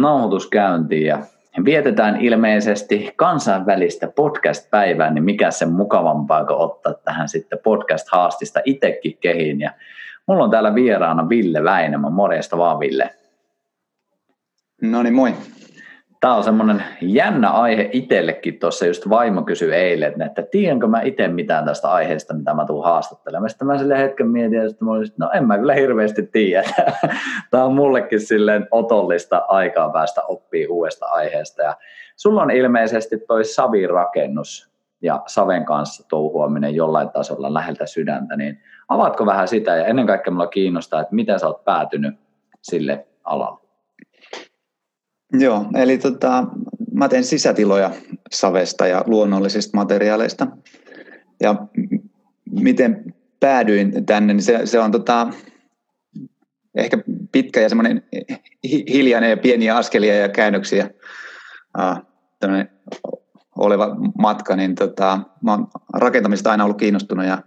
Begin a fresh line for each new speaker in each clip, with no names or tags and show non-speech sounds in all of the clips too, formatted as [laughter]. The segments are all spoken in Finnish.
nauhoitus käyntiin ja vietetään ilmeisesti kansainvälistä podcast-päivää, niin mikä sen mukavampaa kuin ottaa tähän sitten podcast-haastista itsekin kehiin. Ja mulla on täällä vieraana Ville Väinämä. Morjesta vaan Ville.
No niin, moi.
Tämä on semmoinen jännä aihe itsellekin. Tuossa just vaimo kysyi eilen, että tiedänkö mä itse mitään tästä aiheesta, mitä mä tuun haastattelemaan. Sitten mä sille hetken mietin, että mä olisin, no en mä kyllä hirveästi tiedä. [laughs] Tämä on mullekin silleen otollista aikaa päästä oppii uudesta aiheesta. Ja sulla on ilmeisesti toi savirakennus ja Saven kanssa touhuaminen jollain tasolla läheltä sydäntä, niin avaatko vähän sitä ja ennen kaikkea mulla kiinnostaa, että miten sä oot päätynyt sille alalle?
Joo, eli tota, mä teen sisätiloja savesta ja luonnollisista materiaaleista. Ja miten päädyin tänne, niin se, se on tota, ehkä pitkä ja semmoinen hiljainen ja pieniä askelia ja käännöksiä uh, oleva matka, niin tota, mä oon rakentamista aina ollut kiinnostunut ja,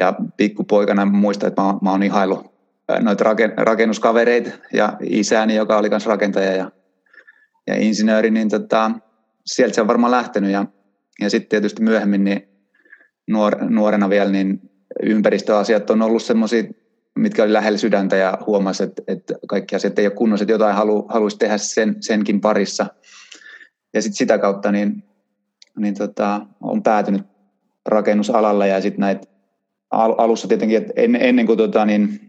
ja pikkupoikana muistan, että mä, mä oon ihaillut noita rakennuskavereita ja isäni, joka oli myös rakentaja ja, ja insinööri, niin tota, sieltä se on varmaan lähtenyt. Ja, ja sitten tietysti myöhemmin niin nuor, nuorena vielä, niin ympäristöasiat on ollut semmoisia, mitkä oli lähellä sydäntä ja huomasi, että, että kaikki asiat ei ole kunnossa, että jotain halu, haluaisi tehdä sen, senkin parissa. Ja sitten sitä kautta niin, niin tota, on päätynyt rakennusalalle ja sitten näitä alussa tietenkin, että ennen, ennen kuin tota, niin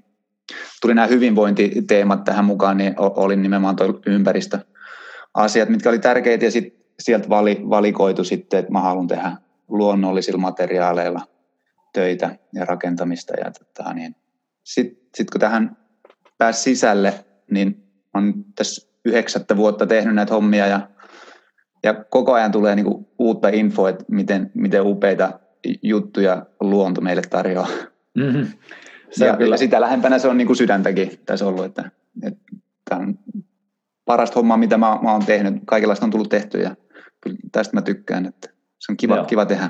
tuli nämä hyvinvointiteemat tähän mukaan, niin oli nimenomaan tuo ympäristöasiat, mitkä oli tärkeitä ja sitten sieltä vali, valikoitu sitten, että mä haluan tehdä luonnollisilla materiaaleilla töitä ja rakentamista. Ja tota, niin sitten sit kun tähän pääsi sisälle, niin on tässä yhdeksättä vuotta tehnyt näitä hommia ja, ja koko ajan tulee niinku uutta infoa, että miten, miten upeita juttuja luonto meille tarjoaa. Mm-hmm. Se ja, kyllä. ja sitä lähempänä se on niin kuin sydäntäkin tässä ollut, että, että tämä on parasta hommaa, mitä mä, mä oon tehnyt. Kaikenlaista on tullut tehty ja kyllä tästä mä tykkään, että se on kiva, kiva tehdä.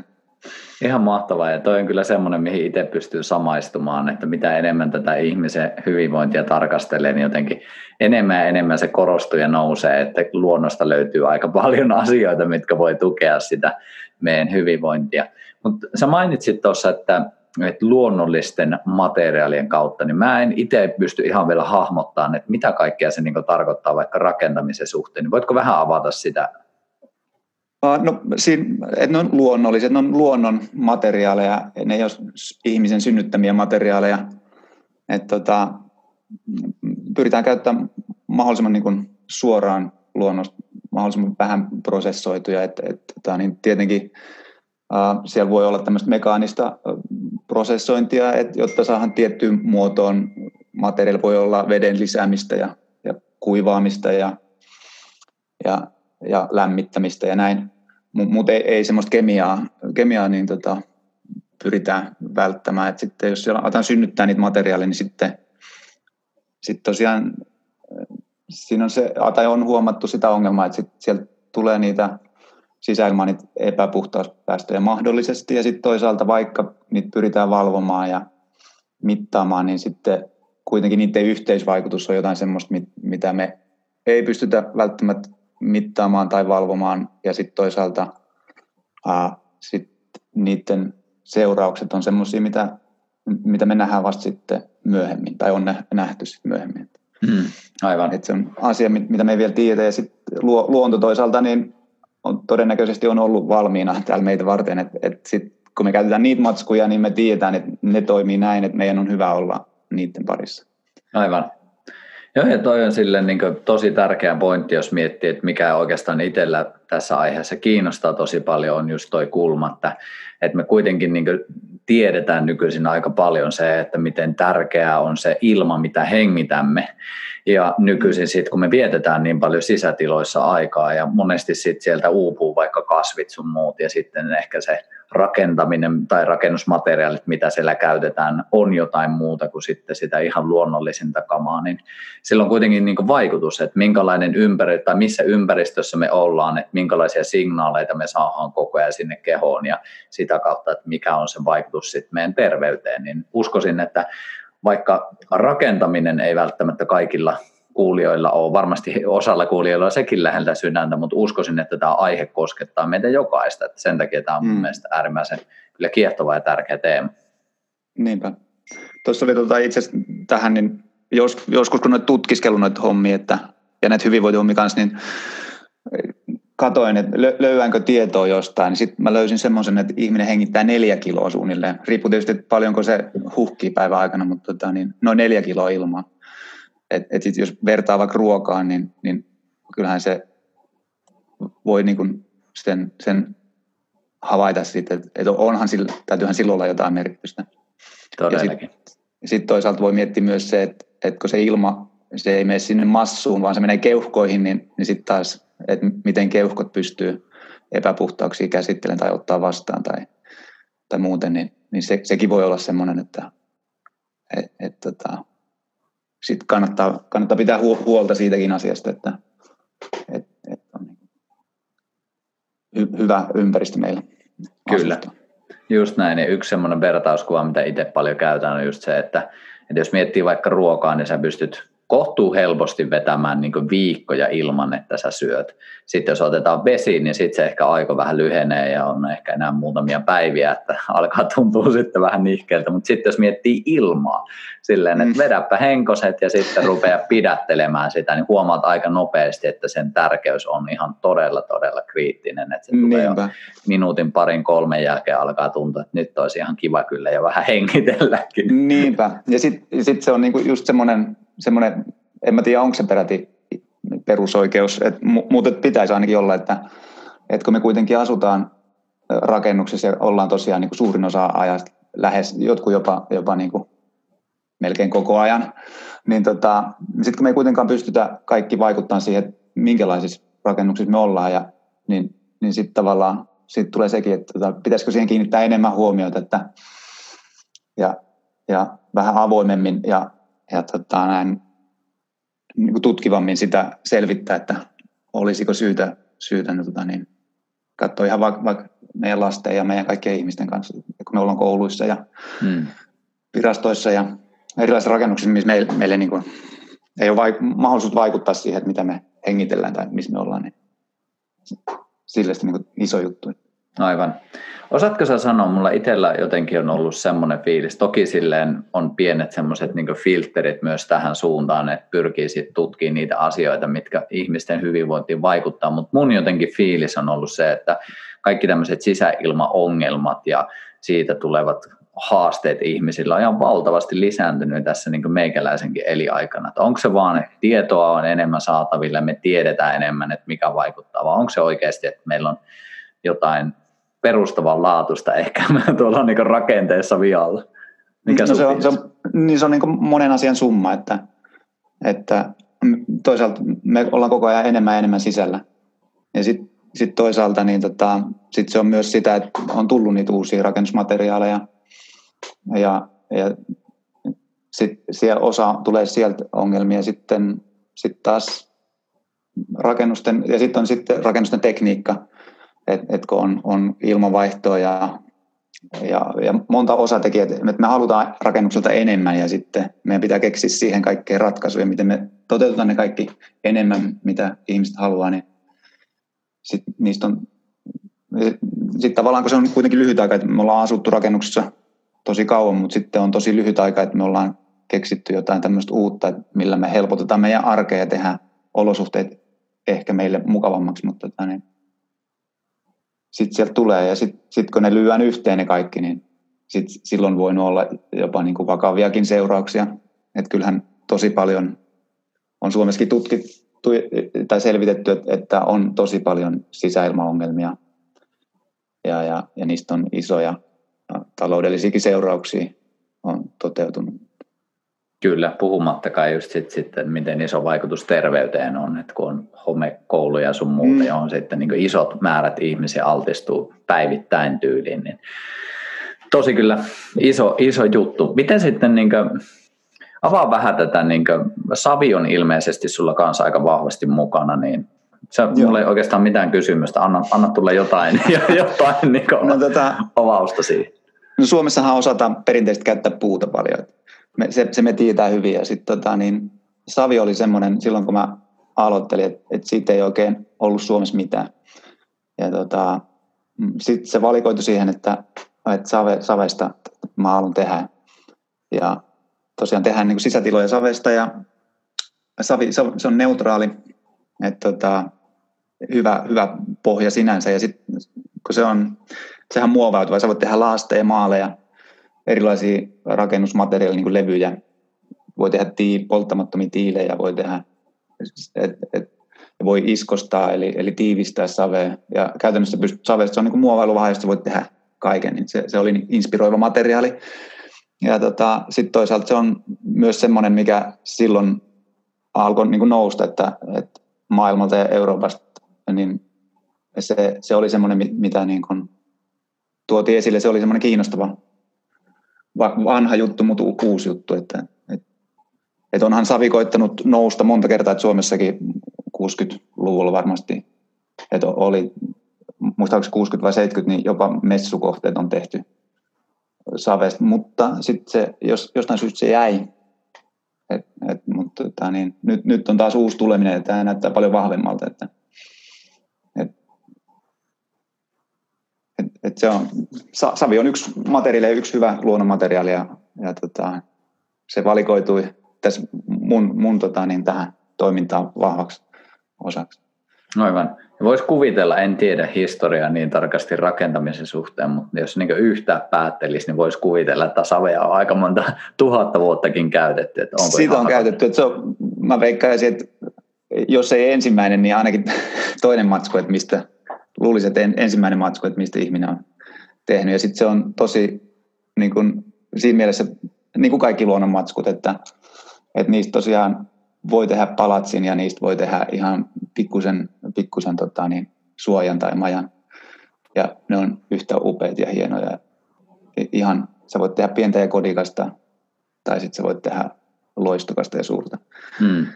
Ihan mahtavaa ja toi on kyllä semmoinen, mihin itse pystyy samaistumaan, että mitä enemmän tätä ihmisen hyvinvointia tarkastelee, niin jotenkin enemmän ja enemmän se korostuu ja nousee, että luonnosta löytyy aika paljon [laughs] asioita, mitkä voi tukea sitä meidän hyvinvointia. Mutta sä mainitsit tuossa, että että luonnollisten materiaalien kautta, niin mä en itse pysty ihan vielä hahmottamaan, että mitä kaikkea se niin tarkoittaa vaikka rakentamisen suhteen. Niin voitko vähän avata sitä?
No, siinä, että ne on luonnolliset, ne on luonnon materiaaleja, ne ei ole ihmisen synnyttämiä materiaaleja. Että tota, pyritään käyttämään mahdollisimman niin suoraan luonnosta, mahdollisimman vähän prosessoituja. Että, että, tota, niin tietenkin siellä voi olla tämmöistä mekaanista prosessointia, että jotta saadaan tiettyyn muotoon materiaali voi olla veden lisäämistä ja, ja kuivaamista ja, ja, ja lämmittämistä ja näin. Mutta ei, ei semmoista kemiaa, kemiaa niin tota, pyritään välttämään. Et sitten jos siellä aletaan synnyttää niitä materiaaleja, niin sitten sit tosiaan siinä on, se, tai on huomattu sitä ongelmaa, että sit sieltä tulee niitä sisäilman epäpuhtauspäästöjä mahdollisesti ja sitten toisaalta vaikka niitä pyritään valvomaan ja mittaamaan, niin sitten kuitenkin niiden yhteisvaikutus on jotain semmoista, mitä me ei pystytä välttämättä mittaamaan tai valvomaan ja sitten toisaalta ää, sit niiden seuraukset on semmoisia, mitä, mitä me nähdään vasta sitten myöhemmin tai on nähty sitten myöhemmin.
Hmm, aivan.
Et se on asia, mitä me ei vielä tiedä ja sitten luonto toisaalta niin on, todennäköisesti on ollut valmiina täällä meitä varten, että et sit, kun me käytetään niitä matskuja, niin me tiedetään, että ne toimii näin, että meidän on hyvä olla niiden parissa.
Aivan. Joo, ja toi on silleen niin tosi tärkeä pointti, jos miettii, että mikä oikeastaan itsellä tässä aiheessa kiinnostaa tosi paljon, on just toi kulma, että, että me kuitenkin niin tiedetään nykyisin aika paljon se, että miten tärkeää on se ilma, mitä hengitämme. Ja nykyisin sitten, kun me vietetään niin paljon sisätiloissa aikaa ja monesti sitten sieltä uupuu vaikka kasvit sun muut ja sitten ehkä se rakentaminen tai rakennusmateriaalit, mitä siellä käytetään, on jotain muuta kuin sitten sitä ihan luonnollisinta kamaa, niin sillä on kuitenkin niin vaikutus, että minkälainen ympäristö tai missä ympäristössä me ollaan, että minkälaisia signaaleita me saadaan koko ajan sinne kehoon ja sitä kautta, että mikä on se vaikutus sitten meidän terveyteen, niin uskoisin, että vaikka rakentaminen ei välttämättä kaikilla kuulijoilla ole, varmasti osalla kuulijoilla on sekin läheltä sydäntä, mutta uskoisin, että tämä aihe koskettaa meitä jokaista, että sen takia tämä on mm. mun mielestä äärimmäisen kyllä kiehtova ja tärkeä teema.
Niinpä. Tuossa oli tuota itse tähän, niin jos, joskus kun olet tutkiskellut noita hommia, että, ja näitä hyvinvointihommia kanssa, niin katoin, että löydänkö tietoa jostain, niin sitten mä löysin semmoisen, että ihminen hengittää neljä kiloa suunnilleen. Riippuu tietysti, että paljonko se huhkii päivän aikana, mutta tota, niin, noin neljä kiloa ilmaa. Et, et sit jos vertaa vaikka ruokaan, niin, niin kyllähän se voi niin kuin sen, sen havaita sitten, että, että onhan sillä, täytyyhän silloin olla jotain merkitystä.
Todellakin.
Sitten sit toisaalta voi miettiä myös se, että, että kun se ilma, se ei mene sinne massuun, vaan se menee keuhkoihin, niin, niin sitten taas, että miten keuhkot pystyy epäpuhtauksia käsittelemään tai ottaa vastaan tai, tai muuten, niin, niin se, sekin voi olla semmoinen, että et, et, et, tota, sit kannattaa, kannattaa pitää huolta siitäkin asiasta, että et, et on niin hy, hyvä ympäristö meillä.
Kyllä, asustua. just näin. Yksi semmoinen vertauskuva, mitä itse paljon käytän, on just se, että, että jos miettii vaikka ruokaa, niin sä pystyt kohtuu helposti vetämään niin viikkoja ilman, että sä syöt. Sitten jos otetaan vesi, niin sitten se ehkä aika vähän lyhenee ja on ehkä enää muutamia päiviä, että [laughs] alkaa tuntua sitten vähän nihkeeltä. Mutta sitten jos miettii ilmaa, silleen, että mm. vedäpä henkoset ja sitten rupeaa pidättelemään sitä, niin huomaat aika nopeasti, että sen tärkeys on ihan todella, todella kriittinen. Että se tulee jo minuutin parin kolmen jälkeen alkaa tuntua, että nyt olisi ihan kiva kyllä jo vähän hengitelläkin.
Niinpä. Ja sitten sit se on niinku just semmoinen semmoinen, en mä tiedä onko se peräti perusoikeus, et, mutta pitäisi ainakin olla, että, että kun me kuitenkin asutaan rakennuksessa ja ollaan tosiaan niin kuin suurin osa ajasta lähes, jotkut jopa, jopa niin kuin melkein koko ajan, niin tota, sitten kun me ei kuitenkaan pystytä kaikki vaikuttamaan siihen, että minkälaisissa rakennuksissa me ollaan, ja, niin, niin sitten tavallaan sit tulee sekin, että tota, pitäisikö siihen kiinnittää enemmän huomiota että, ja, ja vähän avoimemmin ja ja tota, näin, niin kuin tutkivammin sitä selvittää, että olisiko syytä, syytä tota, niin, katsoa ihan vaikka, vaikka meidän lasten ja meidän kaikkien ihmisten kanssa, kun me ollaan kouluissa ja hmm. virastoissa ja erilaisissa rakennuksissa, missä meille, meille niin kuin, ei ole vaik- mahdollisuus vaikuttaa siihen, että mitä me hengitellään tai missä me ollaan, niin sille niin iso juttu.
Aivan. Osaatko sä sanoa, mulla itsellä jotenkin on ollut semmoinen fiilis, toki silleen on pienet semmoiset niin filterit myös tähän suuntaan, että pyrkii sitten tutkimaan niitä asioita, mitkä ihmisten hyvinvointiin vaikuttaa, mutta mun jotenkin fiilis on ollut se, että kaikki tämmöiset sisäilmaongelmat ja siitä tulevat haasteet ihmisillä on ihan valtavasti lisääntynyt tässä niin meikäläisenkin eliaikana. Että onko se vaan, että tietoa on enemmän saatavilla, me tiedetään enemmän, että mikä vaikuttaa, vai onko se oikeasti, että meillä on jotain perustavan laatusta ehkä [laughs] tuolla niin rakenteessa vialla.
Mikä no se, on, se, on, niin se on niin monen asian summa, että, että toisaalta me ollaan koko ajan enemmän ja enemmän sisällä. Ja sitten sit toisaalta niin tota, sit se on myös sitä, että on tullut niitä uusia rakennusmateriaaleja ja, ja sitten osa tulee sieltä ongelmia sitten sit taas rakennusten, ja sitten on sitten rakennusten tekniikka, että et kun on, on ilmavaihtoa ja, ja, ja monta osatekijää, että me halutaan rakennukselta enemmän ja sitten meidän pitää keksiä siihen kaikkeen ratkaisuja, miten me toteutetaan ne kaikki enemmän, mitä ihmiset haluaa, niin sit niistä on sitten tavallaan kun se on kuitenkin lyhyt aika, että me ollaan asuttu rakennuksessa tosi kauan, mutta sitten on tosi lyhyt aika, että me ollaan keksitty jotain tämmöistä uutta, millä me helpotetaan meidän arkea ja tehdään olosuhteet ehkä meille mukavammaksi, mutta tota, niin sitten sieltä tulee ja sitten sit kun ne lyödään yhteen ne kaikki, niin sit silloin voi olla jopa niin kuin vakaviakin seurauksia. Että kyllähän tosi paljon on Suomessakin tutkittu tai selvitetty, että on tosi paljon sisäilmaongelmia ja, ja, ja niistä on isoja taloudellisiakin seurauksia on toteutunut.
Kyllä, puhumattakaan just sit, sitten, miten iso vaikutus terveyteen on, että kun on homekouluja ja sun muuta, mm. ja on sitten niin isot määrät ihmisiä altistuu päivittäin tyyliin, niin tosi kyllä iso, iso juttu. Miten sitten, niin kuin, avaa vähän tätä, niin kuin, Savi on ilmeisesti sulla kanssa aika vahvasti mukana, niin se, mulla ei oikeastaan mitään kysymystä, anna, anna tulla jotain, [laughs] jotain niin kuin, no, tota, avausta siihen.
No Suomessahan osataan perinteisesti käyttää puuta paljon, me, se, se me tietää hyvin. Ja sit, tota, niin, savi oli semmoinen silloin, kun mä aloittelin, että, että siitä ei oikein ollut Suomessa mitään. Ja tota, mm, sitten se valikoitu siihen, että, että save, savesta mä haluan tehdä. Ja tosiaan tehdään niin sisätiloja savesta ja savi, se on neutraali, että tota, hyvä, hyvä pohja sinänsä. Ja sitten kun se on, sehän muovautuva, sä voit tehdä laasteja, maaleja, erilaisia rakennusmateriaaleja, niin kuin levyjä. Voi tehdä tii, polttamattomia tiilejä, voi tehdä, et, et, voi iskostaa, eli, eli tiivistää savea. Ja käytännössä pystyt, savesta, se on niin muovailuvaihe, josta voit tehdä kaiken. Niin se, se oli niin inspiroiva materiaali. Ja tota, sitten toisaalta se on myös semmoinen, mikä silloin alkoi niin kuin nousta, että, että maailmalta ja Euroopasta, niin se, se oli semmoinen, mitä niin kuin tuotiin esille, se oli semmoinen kiinnostava vanha juttu, mutta uusi juttu. Että, et, et onhan Savi koittanut nousta monta kertaa, että Suomessakin 60-luvulla varmasti, että oli, muistaakseni 60 vai 70, niin jopa messukohteet on tehty Savesta, mutta sitten se, jos, jostain syystä se jäi. Et, et, mutta tota, niin, nyt, nyt on taas uusi tuleminen, että tämä näyttää paljon vahvemmalta. Että, et se on, savi on yksi materiaali yksi hyvä luonnonmateriaali ja, ja tota, se valikoitui tässä mun, mun tota, niin tähän toimintaan vahvaksi osaksi.
Aivan. Voisi kuvitella, en tiedä historiaa niin tarkasti rakentamisen suhteen, mutta jos niin yhtä päättelisi, niin voisi kuvitella, että savea on aika monta [laughs] tuhatta vuottakin käytetty. Että
onko Sitä on käytetty. Että se on, mä veikkaisin, että jos ei ensimmäinen, niin ainakin [laughs] toinen matsku, että mistä, luulisin, että ensimmäinen matsku, että mistä ihminen on tehnyt. Ja sitten se on tosi niin kuin, siinä mielessä, niin kuin kaikki luonnonmatskut, että, että niistä tosiaan voi tehdä palatsin ja niistä voi tehdä ihan pikkusen, pikkusen tota, niin, suojan tai majan. Ja ne on yhtä upeita ja hienoja. Ihan, sä voit tehdä pientä ja kodikasta, tai sitten sä voit tehdä loistokasta ja suurta. Hmm.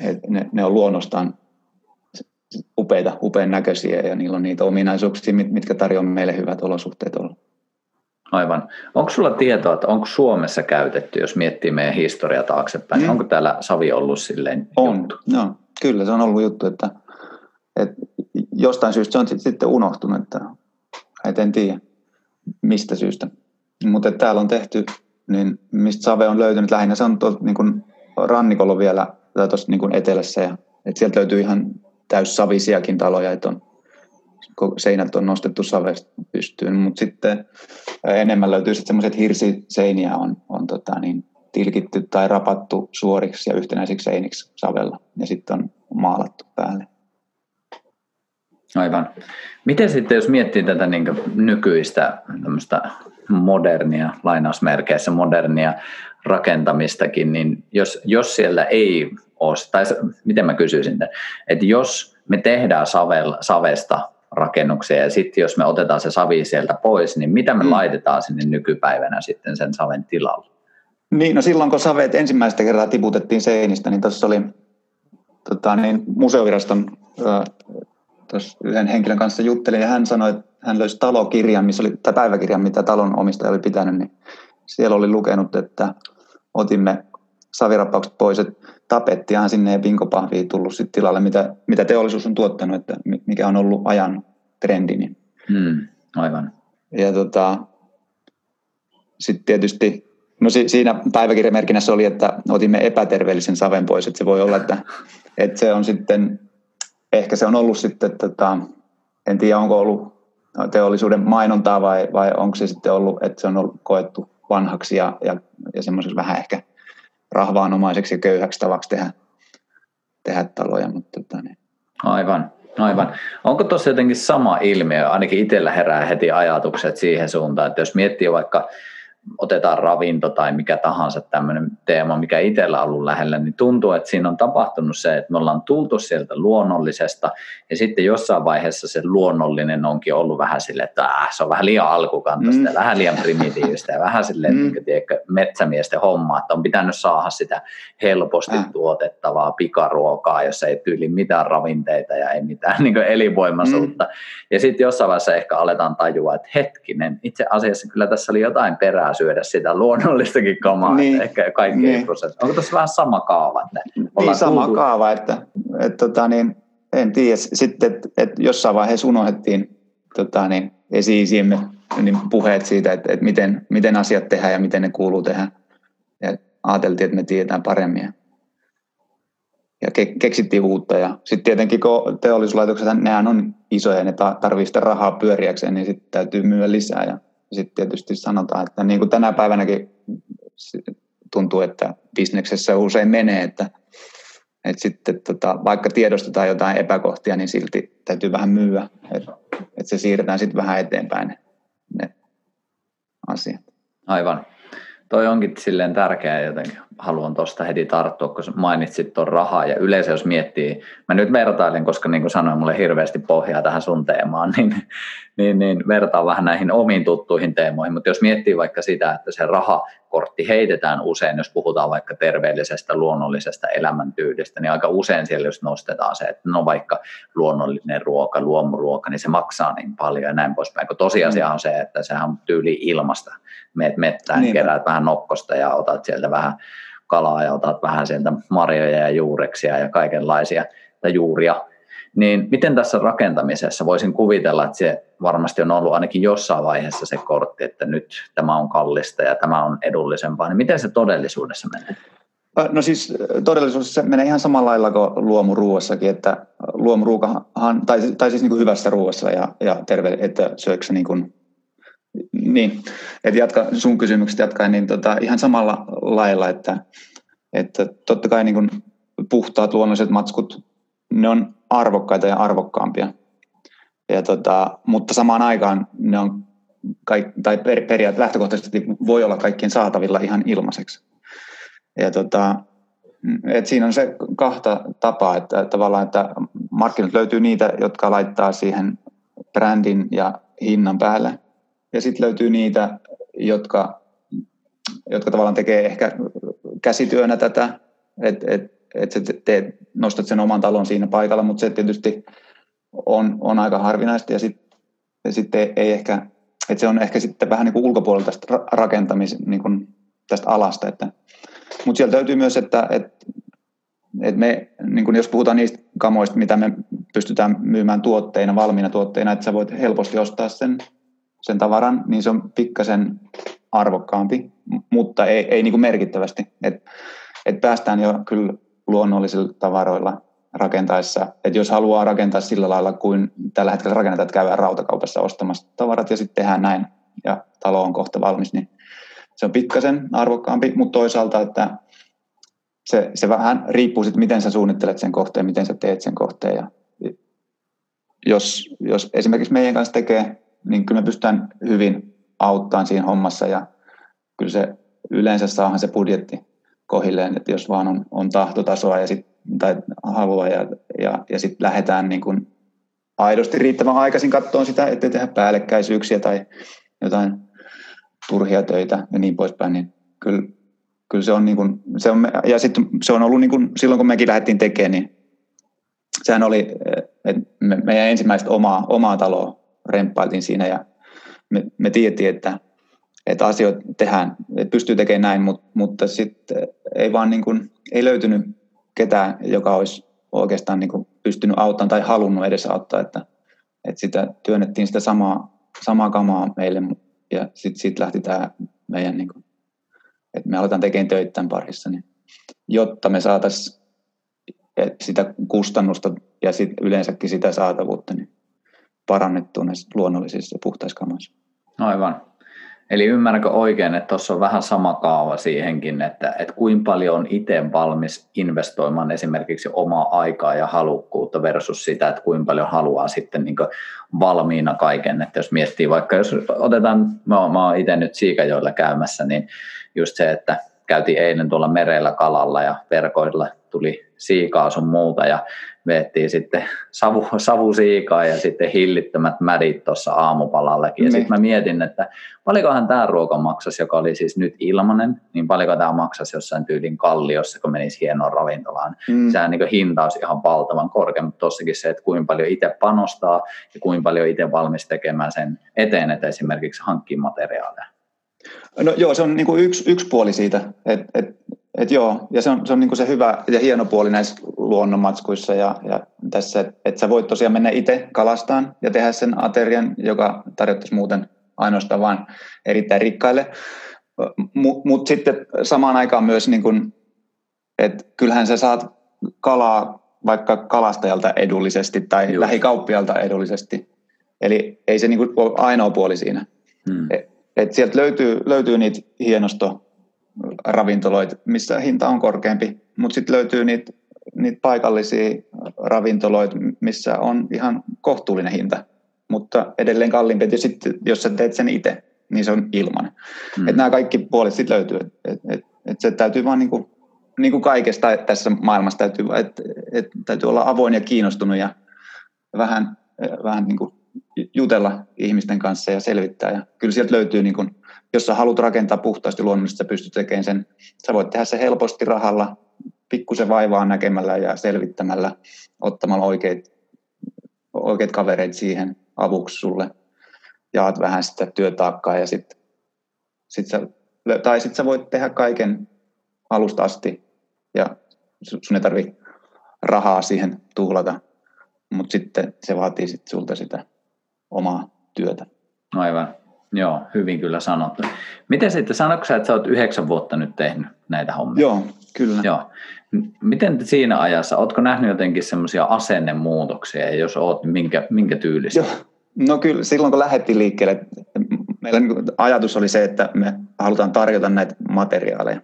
Et ne, ne on luonnostaan upeita, upean näköisiä ja niillä on niitä ominaisuuksia, mitkä tarjoavat meille hyvät olosuhteet olla.
Aivan. Onko sulla tietoa, että onko Suomessa käytetty, jos miettii meidän historiaa taaksepäin, niin mm. niin onko täällä savi ollut silleen
On, juttu? no, kyllä se on ollut juttu, että, että jostain syystä se on sitten unohtunut, että, että en tiedä mistä syystä. Mutta täällä on tehty, niin mistä save on löytynyt lähinnä, se on tuolla niin rannikolla vielä tuossa niin etelässä ja että sieltä löytyy ihan täyssavisiakin taloja, että on, seinät on nostettu savesta pystyyn, mutta sitten enemmän löytyy sitten semmoiset hirsiseiniä on, on tota niin, tilkitty tai rapattu suoriksi ja yhtenäisiksi seiniksi savella ja sitten on maalattu päälle.
Aivan. Miten sitten, jos miettii tätä niin nykyistä modernia, lainausmerkeissä modernia rakentamistakin, niin jos, jos siellä ei ole, tai miten mä kysyisin, että jos me tehdään savel, savesta rakennuksia ja sitten jos me otetaan se savi sieltä pois, niin mitä me mm. laitetaan sinne nykypäivänä sitten sen saven tilalle?
Niin, no silloin kun saveet ensimmäistä kertaa tiputettiin seinistä, niin tuossa oli tota, niin, museoviraston tuossa yhden henkilön kanssa juttelin ja hän sanoi, että hän löysi talokirjan, missä oli, tai päiväkirjan, mitä talon omistaja oli pitänyt, niin siellä oli lukenut, että otimme savirappaukset pois, että tapettiaan sinne ja pinkopahviin tullut sit tilalle, mitä, mitä teollisuus on tuottanut, että mikä on ollut ajan trendi. Niin.
Hmm, aivan.
Ja tota, sitten tietysti, no si, siinä päiväkirjamerkinnässä oli, että otimme epäterveellisen saven pois, että se voi olla, että, [laughs] että se on sitten, ehkä se on ollut sitten, tota, en tiedä onko ollut teollisuuden mainontaa vai, vai onko se sitten ollut, että se on ollut koettu vanhaksi ja, ja, ja semmoiseksi vähän ehkä rahvaanomaiseksi ja köyhäksi tavaksi tehdä, tehdä taloja. Mutta, tota, niin.
Aivan. Aivan. Onko tuossa jotenkin sama ilmiö? Ainakin itsellä herää heti ajatukset siihen suuntaan, että jos miettii vaikka otetaan ravinto tai mikä tahansa tämmöinen teema, mikä itsellä on ollut lähellä, niin tuntuu, että siinä on tapahtunut se, että me ollaan tultu sieltä luonnollisesta ja sitten jossain vaiheessa se luonnollinen onkin ollut vähän sille, että äh, se on vähän liian alkukantaista mm. ja vähän liian primitiivistä ja vähän sille mm. niin tiedätkö, metsämiesten homma, että on pitänyt saada sitä helposti äh. tuotettavaa pikaruokaa, jossa ei tyyli mitään ravinteita ja ei mitään niin elinvoimaisuutta. Mm. Ja sitten jossain vaiheessa ehkä aletaan tajua, että hetkinen, itse asiassa kyllä tässä oli jotain perää syödä sitä luonnollistakin kamaa, niin, ehkä kaikki niin. Onko tässä vähän sama kaava? Että
niin, sama kaava, että, että tota, niin, en tiedä. Sitten, että, että jossain vaiheessa unohdettiin tota, niin, esi-isiemme niin puheet siitä, että, että miten, miten asiat tehdään ja miten ne kuuluu tehdä. Ja ajateltiin, että me tiedetään paremmin. Ja ke, keksittiin uutta. Ja sitten tietenkin, kun teollisuuslaitokset, nehän on isoja ja ne tarvitsee sitä rahaa pyöriäkseen, niin sitten täytyy myyä lisää. Ja sitten tietysti sanotaan, että niin kuin tänä päivänäkin tuntuu, että bisneksessä usein menee, että, että sitten tota, vaikka tiedostetaan jotain epäkohtia, niin silti täytyy vähän myyä, että, että se siirretään sitten vähän eteenpäin ne, ne asiat.
Aivan. Toi onkin silleen tärkeää jotenkin. Haluan tuosta heti tarttua, kun mainitsit tuon rahaa. Ja yleensä jos miettii, mä nyt vertailen, koska niin kuin sanoin, mulle hirveästi pohjaa tähän sun teemaan, [laughs] niin, niin, niin vertaan vähän näihin omiin tuttuihin teemoihin. Mutta jos miettii vaikka sitä, että se raha kortti heitetään usein, jos puhutaan vaikka terveellisestä, luonnollisesta elämäntyylistä, niin aika usein siellä just nostetaan se, että no vaikka luonnollinen ruoka, luomuruoka, niin se maksaa niin paljon ja näin poispäin. Kun tosiasia mm. on se, että sehän on tyyli ilmasta. Meet mettään, niin. keräät vähän nokkosta ja otat sieltä vähän kalaa ja otat vähän sieltä marjoja ja juureksia ja kaikenlaisia tai juuria. Niin miten tässä rakentamisessa? Voisin kuvitella, että se varmasti on ollut ainakin jossain vaiheessa se kortti, että nyt tämä on kallista ja tämä on edullisempaa, niin miten se todellisuudessa menee?
No siis todellisuudessa se menee ihan samalla lailla kuin luomuruuassakin, että luomuruukahan, tai, tai siis niin kuin hyvässä ruuassa ja, ja terve, että syöksä niin kuin, niin, että jatka, sun kysymykset jatkaen, niin tota, ihan samalla lailla, että, että totta kai niin kuin puhtaat luonnolliset matskut ne on arvokkaita ja arvokkaampia. Ja tota, mutta samaan aikaan ne on, kaik, tai per, periaatteessa lähtökohtaisesti voi olla kaikkien saatavilla ihan ilmaiseksi. Ja tota, et siinä on se kahta tapaa, että tavallaan, että markkinat löytyy niitä, jotka laittaa siihen brändin ja hinnan päälle. Ja sitten löytyy niitä, jotka, jotka tavallaan tekee ehkä käsityönä tätä, että et, että sä teet, nostat sen oman talon siinä paikalla, mutta se tietysti on, on aika harvinaista ja sitten sit ei ehkä, että se on ehkä sitten vähän niin kuin ulkopuolella tästä rakentamis, niin kuin tästä alasta. Että, mutta sieltä löytyy myös, että, että, että me, niin kuin jos puhutaan niistä kamoista, mitä me pystytään myymään tuotteina, valmiina tuotteina, että sä voit helposti ostaa sen, sen tavaran, niin se on pikkasen arvokkaampi, mutta ei, ei niin kuin merkittävästi. Et, et päästään jo kyllä luonnollisilla tavaroilla rakentaessa. Että jos haluaa rakentaa sillä lailla kuin tällä hetkellä rakennetaan, että käydään rautakaupassa ostamassa tavarat ja sitten tehdään näin ja talo on kohta valmis, niin se on pikkasen arvokkaampi, mutta toisaalta, että se, se vähän riippuu sitten, miten sä suunnittelet sen kohteen, miten sä teet sen kohteen. Ja jos, jos esimerkiksi meidän kanssa tekee, niin kyllä me pystytään hyvin auttamaan siinä hommassa ja kyllä se yleensä saahan se budjetti kohilleen, että jos vaan on, on tahtotasoa ja sit, tai halua ja, ja, ja sitten lähdetään niin kuin aidosti riittävän aikaisin katsoa sitä, ettei tehdä päällekkäisyyksiä tai jotain turhia töitä ja niin poispäin, niin kyllä, kyllä se on, niin kuin, se on, ja sitten se on ollut niin kuin, silloin kun mekin lähdettiin tekemään, niin sehän oli, että me, meidän ensimmäistä omaa, omaa taloa remppailtiin siinä ja me, me tiedettiin, että että asioita tehdään, että pystyy tekemään näin, mutta, mutta sitten ei vaan niin kuin, ei löytynyt ketään, joka olisi oikeastaan niin kuin pystynyt auttamaan tai halunnut edes auttaa, että, että sitä työnnettiin sitä samaa, samaa kamaa meille ja sitten sit lähti tämä meidän, niin kuin, että me aletaan tekemään töitä tämän parissa, niin jotta me saataisiin sitä kustannusta ja sit yleensäkin sitä saatavuutta, niin parannettua näissä luonnollisissa ja puhtaissa kamoissa.
Aivan. Eli ymmärränkö oikein, että tuossa on vähän sama kaava siihenkin, että, että kuinka paljon on itse valmis investoimaan esimerkiksi omaa aikaa ja halukkuutta versus sitä, että kuinka paljon haluaa sitten niin valmiina kaiken. Että jos miettii vaikka, jos otetaan, mä mä oon itse nyt Siikajoilla käymässä, niin just se, että käytiin eilen tuolla merellä kalalla ja verkoilla tuli siikaa sun muuta ja veettiin sitten savu, savusiikaa ja sitten hillittömät mädit tuossa aamupalallekin. Ja sitten mä mietin, että paljonkohan tämä ruoka maksasi, joka oli siis nyt ilmanen, niin paljonko tämä maksasi jossain tyylin kalliossa, kun menisi hienoon ravintolaan. Mm. Sehän niin hinta olisi ihan valtavan korkea, mutta tossakin se, että kuinka paljon itse panostaa ja kuinka paljon itse valmis tekemään sen eteen, että esimerkiksi hankkii materiaaleja.
No joo, se on niin kuin yksi, yksi puoli siitä, että et, et joo, ja se on, se on niin kuin se hyvä ja hieno puoli näissä luonnonmatskuissa ja, ja tässä, että et sä voit tosiaan mennä itse kalastaan ja tehdä sen aterian, joka tarjottaisi muuten ainoastaan vain erittäin rikkaille. Mutta mut sitten samaan aikaan myös, niin kuin, että kyllähän sä saat kalaa vaikka kalastajalta edullisesti tai Just. lähikauppialta edullisesti. Eli ei se niin ole ainoa puoli siinä. Hmm. Et, et sieltä löytyy, löytyy niitä hienosto ravintoloita, missä hinta on korkeampi, mutta sitten löytyy niitä, niitä paikallisia ravintoloita, missä on ihan kohtuullinen hinta, mutta edelleen kalliimpi. Ja sitten jos sä teet sen itse, niin se on ilman. Mm. Että nämä kaikki puolet sitten löytyy. Et, et, et se täytyy vaan niinku, niinku kaikesta tässä maailmassa täytyy, et, et, täytyy olla avoin ja kiinnostunut ja vähän, vähän niinku jutella ihmisten kanssa ja selvittää. Ja kyllä sieltä löytyy, niin kun, jos sä haluat rakentaa puhtaasti luonnollisesti, sä pystyt tekemään sen. Sä voit tehdä se helposti rahalla, pikkusen vaivaa näkemällä ja selvittämällä, ottamalla oikeat, oikeat kavereita siihen avuksi sulle. Jaat vähän sitä työtaakkaa ja sitten sit sä, tai sitten sä voit tehdä kaiken alusta asti ja sun ei tarvi rahaa siihen tuhlata, mutta sitten se vaatii sit sulta sitä omaa työtä.
Aivan. Joo, hyvin kyllä sanottu. Miten sitten, sanoitko sä, että sä oot yhdeksän vuotta nyt tehnyt näitä hommia?
Joo, kyllä.
Joo. Miten siinä ajassa, ootko nähnyt jotenkin semmoisia asennemuutoksia, ja jos oot, niin minkä, minkä tyylistä?
Joo, no kyllä silloin kun lähdettiin liikkeelle, meillä niin ajatus oli se, että me halutaan tarjota näitä materiaaleja.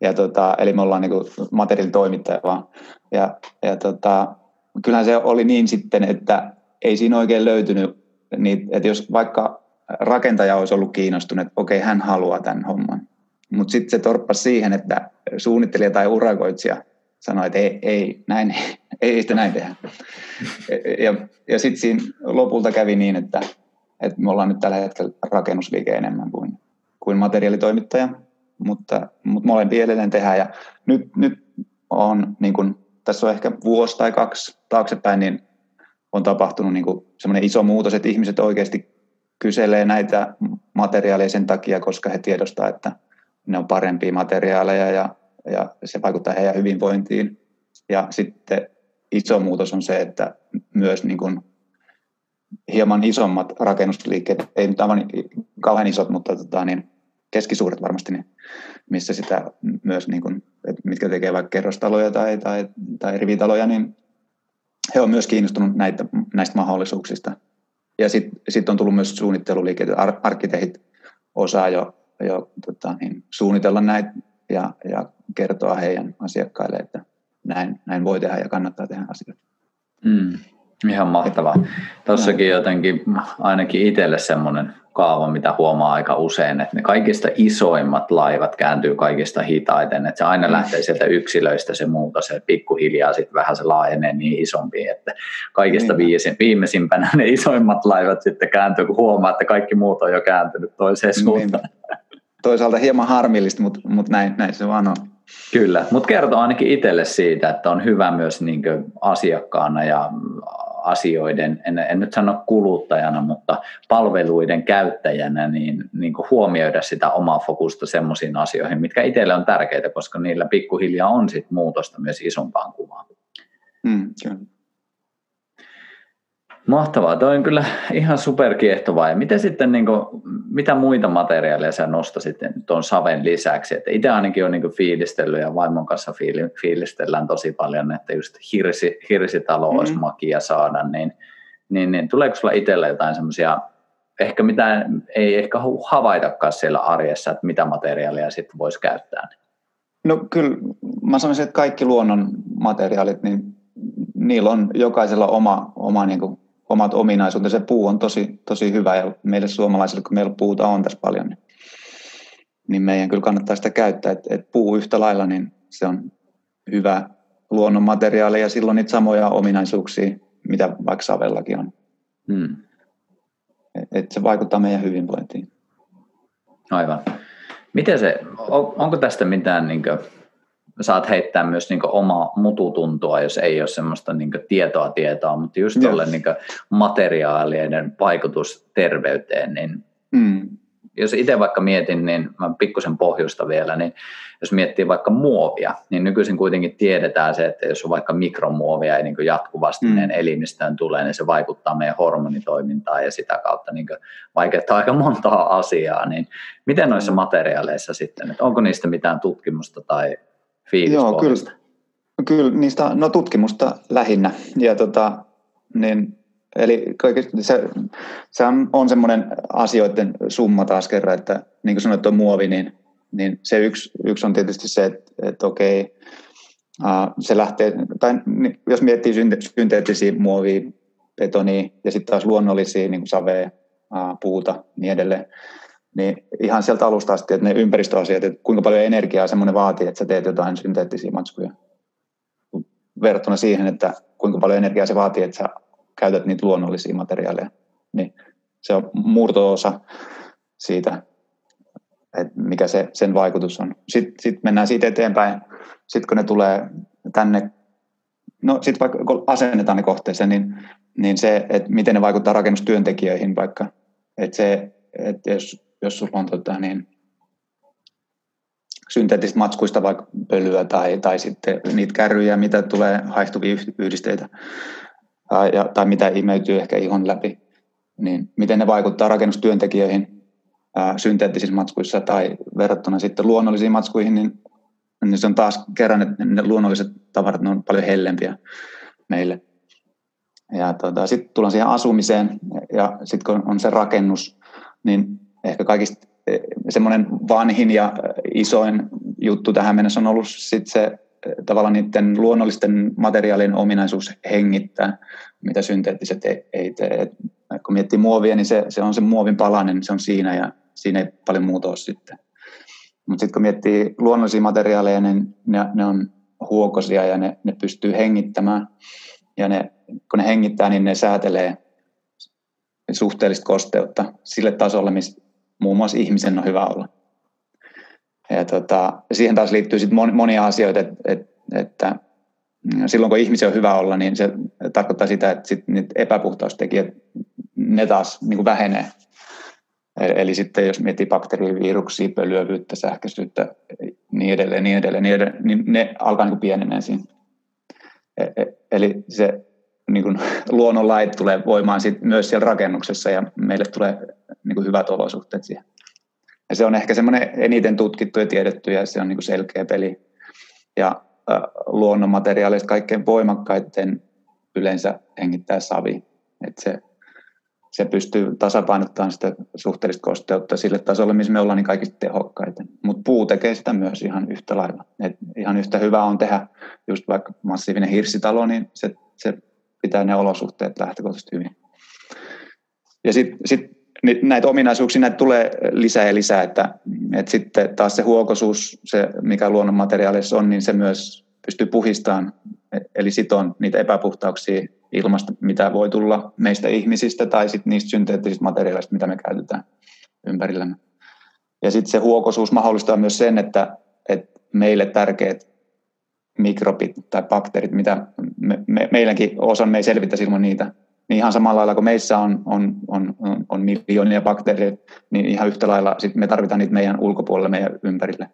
Ja tota, eli me ollaan niin materiaalitoimittaja vaan. Ja, ja tota, kyllähän se oli niin sitten, että ei siinä oikein löytynyt, niin, että jos vaikka rakentaja olisi ollut kiinnostunut, että okei, hän haluaa tämän homman, mutta sitten se torppasi siihen, että suunnittelija tai urakoitsija sanoi, että ei, ei, näin, ei [laughs] sitä näin tehdä. Ja, ja sitten siinä lopulta kävi niin, että, että me ollaan nyt tällä hetkellä rakennusliike enemmän kuin, kuin materiaalitoimittaja, mutta, mutta molempia edelleen tehdään. Ja nyt, nyt on, niin kun, tässä on ehkä vuosi tai kaksi taaksepäin, niin on tapahtunut niin semmoinen iso muutos, että ihmiset oikeasti kyselee näitä materiaaleja sen takia, koska he tiedostaa, että ne on parempia materiaaleja ja, ja se vaikuttaa heidän hyvinvointiin. Ja sitten iso muutos on se, että myös niin kuin hieman isommat rakennusliikkeet, ei nyt aivan kauhean isot, mutta tota, niin keskisuuret varmasti, niin missä sitä myös, niin kuin, että mitkä tekee vaikka kerrostaloja tai, tai, tai rivitaloja, niin he on myös kiinnostunut näitä, näistä mahdollisuuksista. Ja sitten sit on tullut myös suunnitteluliikkeet, ar- arkkitehit osaa jo, jo tota, niin, suunnitella näitä ja, ja kertoa heidän asiakkaille, että näin, näin voi tehdä ja kannattaa tehdä asioita.
Mm, ihan mahtavaa. Tuossakin jotenkin ainakin itselle semmoinen kaava, mitä huomaa aika usein, että ne kaikista isoimmat laivat kääntyy kaikista hitaiten, että se aina lähtee sieltä yksilöistä se muutos, se pikkuhiljaa sitten vähän se laajenee niin isompi, että kaikista niin. viimeisimpänä ne isoimmat laivat sitten kääntyy, kun huomaa, että kaikki muut on jo kääntynyt toiseen niin. suuntaan.
Toisaalta hieman harmillista, mutta, mutta näin, näin se vaan on.
Kyllä, mutta kertoo ainakin itselle siitä, että on hyvä myös niin asiakkaana ja asioiden, en, en nyt sano kuluttajana, mutta palveluiden käyttäjänä, niin, niin kuin huomioida sitä omaa fokusta semmoisiin asioihin, mitkä itselle on tärkeitä, koska niillä pikkuhiljaa on sit muutosta myös isompaan kuvaan.
Mm, kyllä.
Mahtavaa, toi on kyllä ihan superkiehtovaa. Ja miten sitten, niin kuin, mitä muita materiaaleja sä nostasit tuon saven lisäksi? Että itse ainakin on niin fiilistellyt ja vaimon kanssa fiilistellään tosi paljon, että just hirsi, hirsitalo mm-hmm. olisi makia saada, niin niin, niin tuleeko sulla itsellä jotain semmoisia, ehkä mitä ei ehkä havaitakaan siellä arjessa, että mitä materiaalia sitten voisi käyttää?
No kyllä, mä sanoisin, että kaikki luonnon materiaalit, niin niillä on jokaisella oma, oma niin kuin, omat ominaisuutensa. Se puu on tosi, tosi hyvä ja meille suomalaisille, kun meillä puuta on tässä paljon, niin, niin meidän kyllä kannattaa sitä käyttää. Et, et puu yhtä lailla, niin se on hyvä luonnonmateriaali ja silloin niitä samoja ominaisuuksia, mitä vaikka savellakin on. Hmm. Et, et se vaikuttaa meidän hyvinvointiin.
Aivan. Miten se, on, onko tästä mitään, niin kuin, saat heittää myös niin omaa mututuntoa, jos ei ole semmoista niin tietoa tietoa, mutta just tuolle niin materiaalien vaikutus terveyteen, niin mm jos itse vaikka mietin, niin mä pikkusen pohjusta vielä, niin jos miettii vaikka muovia, niin nykyisin kuitenkin tiedetään se, että jos on vaikka mikromuovia ei niin jatkuvasti mm. elimistöön tulee, niin se vaikuttaa meidän hormonitoimintaan ja sitä kautta niin vaikeuttaa aika montaa asiaa. Niin miten noissa mm. materiaaleissa sitten, että onko niistä mitään tutkimusta tai? Joo,
kyllä, kyllä niistä, no tutkimusta lähinnä. Ja tota, niin Eli se, se on, on semmoinen asioiden summa taas kerran, että niin kuin sanoit, on muovi, niin, niin se yksi, yksi on tietysti se, että, että okei, se lähtee, tai jos miettii synteettisiä muovia, betonia ja sitten taas luonnollisia niin kuin savea, puuta niin edelleen, niin ihan sieltä alusta asti, että ne ympäristöasiat, että kuinka paljon energiaa semmoinen vaatii, että sä teet jotain synteettisiä matskuja. Verrattuna siihen, että kuinka paljon energiaa se vaatii, että sä käytät niitä luonnollisia materiaaleja, niin se on murto-osa siitä, että mikä se, sen vaikutus on. Sitten sit mennään siitä eteenpäin, sitten kun ne tulee tänne, no sitten vaikka kun asennetaan ne kohteeseen, niin, niin se, että miten ne vaikuttaa rakennustyöntekijöihin vaikka, että se, että jos, jos sulla on tota, niin, synteettisistä matskuista vaikka pölyä tai, tai sitten niitä kärryjä, mitä tulee haihtuvia yhdisteitä, ja, tai mitä imeytyy ehkä ihon läpi, niin miten ne vaikuttaa rakennustyöntekijöihin ää, synteettisissä matskuissa tai verrattuna sitten luonnollisiin matskuihin, niin, niin se on taas kerran, että ne luonnolliset tavarat ne on paljon hellempiä meille. Ja tota, sitten tullaan siihen asumiseen ja sitten kun on se rakennus, niin ehkä kaikista e, semmoinen vanhin ja isoin juttu tähän mennessä on ollut sit se tavallaan niiden luonnollisten materiaalien ominaisuus hengittää, mitä synteettiset ei, ei tee. Et kun miettii muovia, niin se, se on se muovin palanen, se on siinä ja siinä ei paljon muuta ole sitten. Mutta sitten kun miettii luonnollisia materiaaleja, niin ne, ne on huokosia ja ne, ne pystyy hengittämään. Ja ne, kun ne hengittää, niin ne säätelee suhteellista kosteutta sille tasolle, missä muun muassa ihmisen on hyvä olla. Ja tota, siihen taas liittyy sit monia asioita, että, että, että silloin kun ihmisen on hyvä olla, niin se tarkoittaa sitä, että sit niitä epäpuhtaustekijät, ne taas niin kuin vähenee. Eli sitten jos miettii bakteeriviruksia, pölyävyyttä, sähköisyyttä, niin edelleen, niin edelleen, niin, edelleen, niin ne alkaa niin pienenee siinä. E, e, eli se niin kuin luonnonlait tulee voimaan sit myös siellä rakennuksessa ja meille tulee niin kuin hyvät olosuhteet siihen. Ja se on ehkä semmoinen eniten tutkittu ja tiedetty ja se on niin kuin selkeä peli. Ja äh, luonnonmateriaaleista kaikkein voimakkaiten yleensä hengittää savi. Että se, se pystyy tasapainottamaan sitä suhteellista kosteutta sille tasolle, missä me ollaan niin kaikista tehokkaita. Mutta puu tekee sitä myös ihan yhtä lailla. Et ihan yhtä hyvä on tehdä just vaikka massiivinen hirsitalo, niin se, se pitää ne olosuhteet lähtökohtaisesti hyvin. Ja sitten sit näitä ominaisuuksia näitä tulee lisää ja lisää, että, että sitten taas se huokosuus, se mikä luonnonmateriaalissa on, niin se myös pystyy puhistamaan, eli sitoon niitä epäpuhtauksia ilmasta, mitä voi tulla meistä ihmisistä tai sitten niistä synteettisistä materiaaleista, mitä me käytetään ympärillämme. Ja sitten se huokosuus mahdollistaa myös sen, että, että meille tärkeät mikrobit tai bakteerit, mitä me, me, meilläkin osan me ei selvitä ilman niitä, niin ihan samalla lailla kuin meissä on, on, on, on miljoonia bakteereita, niin ihan yhtä lailla sit me tarvitaan niitä meidän ulkopuolelle, meidän ympärille.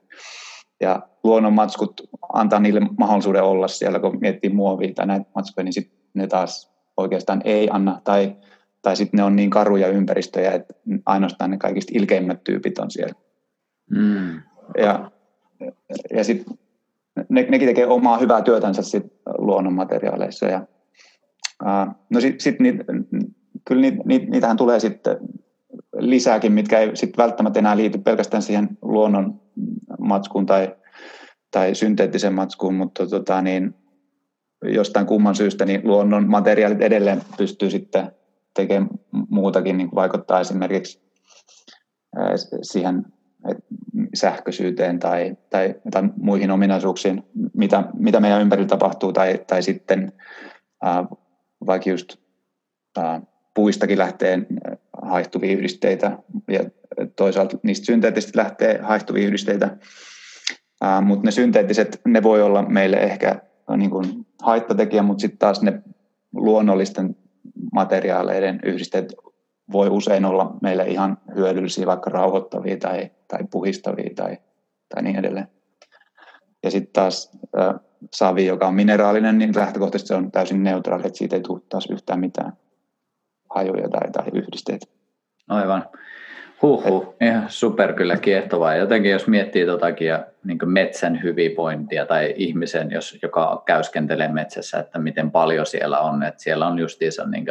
Ja luonnonmatskut antaa niille mahdollisuuden olla siellä, kun miettii muovia tai näitä matskuja, niin sit ne taas oikeastaan ei anna, tai, tai sitten ne on niin karuja ympäristöjä, että ainoastaan ne kaikista ilkeimmät tyypit on siellä. Mm. Ja, ja sitten ne, nekin tekee omaa hyvää työtänsä sit luonnonmateriaaleissa, ja no sitten sit niitä, kyllä niitä, niitä, niitähän tulee sitten lisääkin, mitkä ei sitten välttämättä enää liity pelkästään siihen luonnon matskuun tai, tai synteettiseen matskuun, mutta tota, niin, jostain kumman syystä niin luonnon materiaalit edelleen pystyy sitten tekemään muutakin, niin vaikuttaa esimerkiksi siihen sähköisyyteen tai, tai, tai muihin ominaisuuksiin, mitä, mitä meidän ympärillä tapahtuu, tai, tai sitten vaikka just ää, puistakin lähtee haihtuvia yhdisteitä, ja toisaalta niistä synteettisistä lähtee haihtuvia yhdisteitä, mutta ne synteettiset, ne voi olla meille ehkä niin kuin haittatekijä, mutta sitten taas ne luonnollisten materiaaleiden yhdisteet voi usein olla meille ihan hyödyllisiä, vaikka rauhoittavia tai, tai puhistavia tai, tai niin edelleen. Ja sitten taas äh, savi, joka on mineraalinen, niin lähtökohtaisesti se on täysin neutraali, että siitä ei tule taas yhtään mitään hajuja tai, tai yhdisteitä.
Aivan. Huhhuh, ihan super kyllä kiehtovaa. Jotenkin jos miettii totakin ja niin metsän hyvinvointia tai ihmisen, jos, joka käyskentelee metsässä, että miten paljon siellä on. Että siellä on justiinsa niin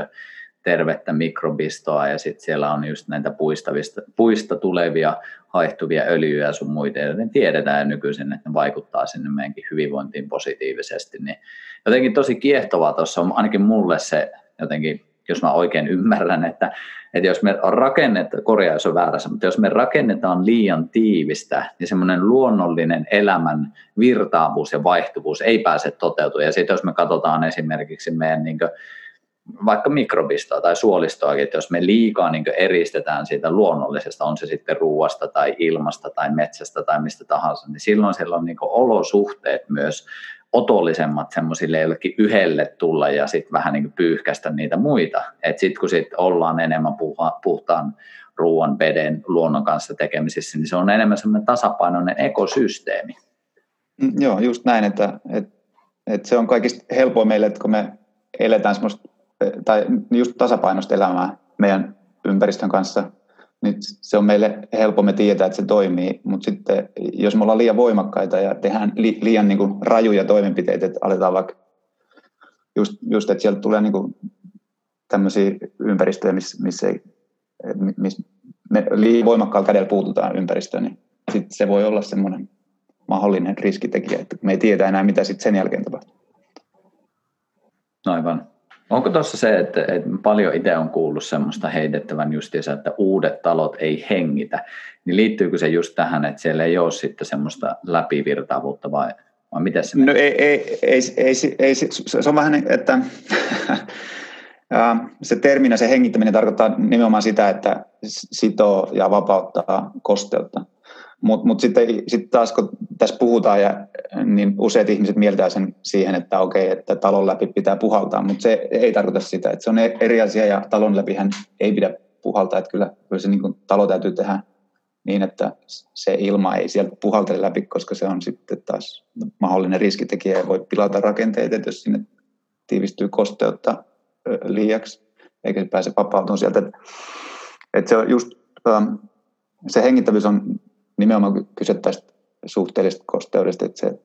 tervettä mikrobistoa ja sitten siellä on just näitä puistavista, puista tulevia haihtuvia öljyjä ja sun muita, joten tiedetään nykyisin, että ne vaikuttaa sinne meidänkin hyvinvointiin positiivisesti. Niin jotenkin tosi kiehtovaa tuossa on ainakin mulle se jotenkin, jos mä oikein ymmärrän, että, että jos me rakennetaan, korjaa jos on väärässä, mutta jos me rakennetaan liian tiivistä, niin semmoinen luonnollinen elämän virtaavuus ja vaihtuvuus ei pääse toteutumaan. Ja sitten jos me katsotaan esimerkiksi meidän niin vaikka mikrobistoa tai suolistoakin, että jos me liikaa niin eristetään siitä luonnollisesta, on se sitten ruuasta tai ilmasta tai metsästä tai mistä tahansa, niin silloin siellä on niin olosuhteet myös otollisemmat semmoisille jollekin yhdelle tulla ja sitten vähän niin pyyhkästä niitä muita. Että sitten kun sit ollaan enemmän puha, puhtaan ruoan, veden, luonnon kanssa tekemisissä, niin se on enemmän semmoinen tasapainoinen ekosysteemi.
Mm, joo, just näin, että, että, että se on kaikista helpoa meille, että kun me eletään semmoista tai just tasapainoista elämää meidän ympäristön kanssa, niin se on meille helppo me tietää, että se toimii, mutta sitten jos me ollaan liian voimakkaita ja tehdään li, liian niin kuin rajuja toimenpiteitä, että aletaan vaikka just, just että sieltä tulee niin kuin tämmöisiä ympäristöjä, missä, ei, missä me liian voimakkaalla kädellä puututaan ympäristöön, niin sitten se voi olla semmoinen mahdollinen riskitekijä, että me ei tiedä enää, mitä sitten sen jälkeen tapahtuu.
Aivan. Onko tuossa se, että, että paljon itse on kuullut semmoista heitettävän justiinsa, että uudet talot ei hengitä, niin liittyykö se just tähän, että siellä ei ole sitten semmoista läpivirtaavuutta vai, vai miten se
No ei, ei, ei, ei, ei, se on vähän, että [laughs] se terminä, se hengittäminen tarkoittaa nimenomaan sitä, että sitoo ja vapauttaa kosteutta. Mutta mut sitten sit taas kun tässä puhutaan, ja, niin useat ihmiset mieltää sen siihen, että okei, että talon läpi pitää puhaltaa, mutta se ei tarkoita sitä, että se on eri asia ja talon läpihän ei pidä puhaltaa, että kyllä, kyllä se niin talo täytyy tehdä niin, että se ilma ei sieltä puhaltele läpi, koska se on sitten taas mahdollinen riskitekijä ja voi pilata rakenteita, jos sinne tiivistyy kosteutta liiaksi, eikä se pääse vapautumaan sieltä. Että se on just, se hengittävyys on nimenomaan kyse tästä suhteellisesta kosteudesta. Että se,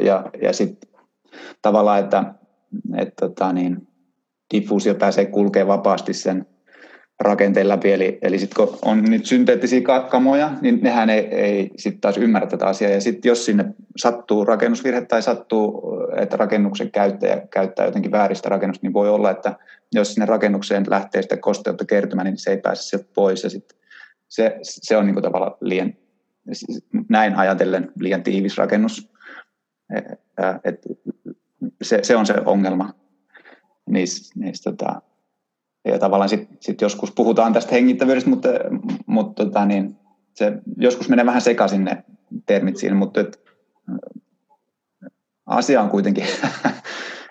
ja ja sitten tavallaan, että, että tota niin, diffuusio pääsee kulkemaan vapaasti sen rakenteen läpi. Eli, eli sitten kun on nyt synteettisiä kamoja, niin nehän ei, ei sitten taas ymmärrä tätä asiaa. Ja sitten jos sinne sattuu rakennusvirhe tai sattuu, että rakennuksen käyttäjä käyttää jotenkin vääristä rakennusta, niin voi olla, että jos sinne rakennukseen lähtee sitä kosteutta kertymään, niin se ei pääse sieltä pois. Ja sitten se, se on niin tavallaan liian, näin ajatellen liian tiivis rakennus. Et se, se on se ongelma niissä, niissä tota, ja tavallaan sitten sit joskus puhutaan tästä hengittävyydestä, mutta, mutta tota, niin, se joskus menee vähän sekaisin ne termit siinä, mutta et, asia on kuitenkin, [laughs]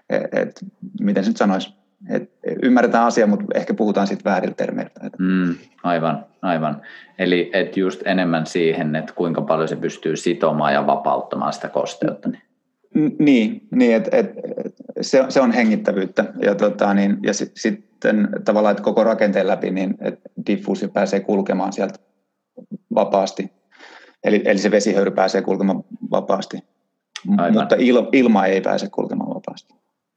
että miten se nyt sanoisi, et ymmärretään asia, mutta ehkä puhutaan sitten väärillä termeillä.
Mm, aivan, aivan. Eli et just enemmän siihen, että kuinka paljon se pystyy sitomaan ja vapauttamaan sitä kosteutta.
Niin, niin, niin että et, se, se on hengittävyyttä. Ja, tota, niin, ja sit, sitten tavallaan, että koko rakenteen läpi, niin diffuusio pääsee kulkemaan sieltä vapaasti. Eli, eli se vesihöyry pääsee kulkemaan vapaasti. Aivan. Mutta il, ilma ei pääse kulkemaan vapaasti.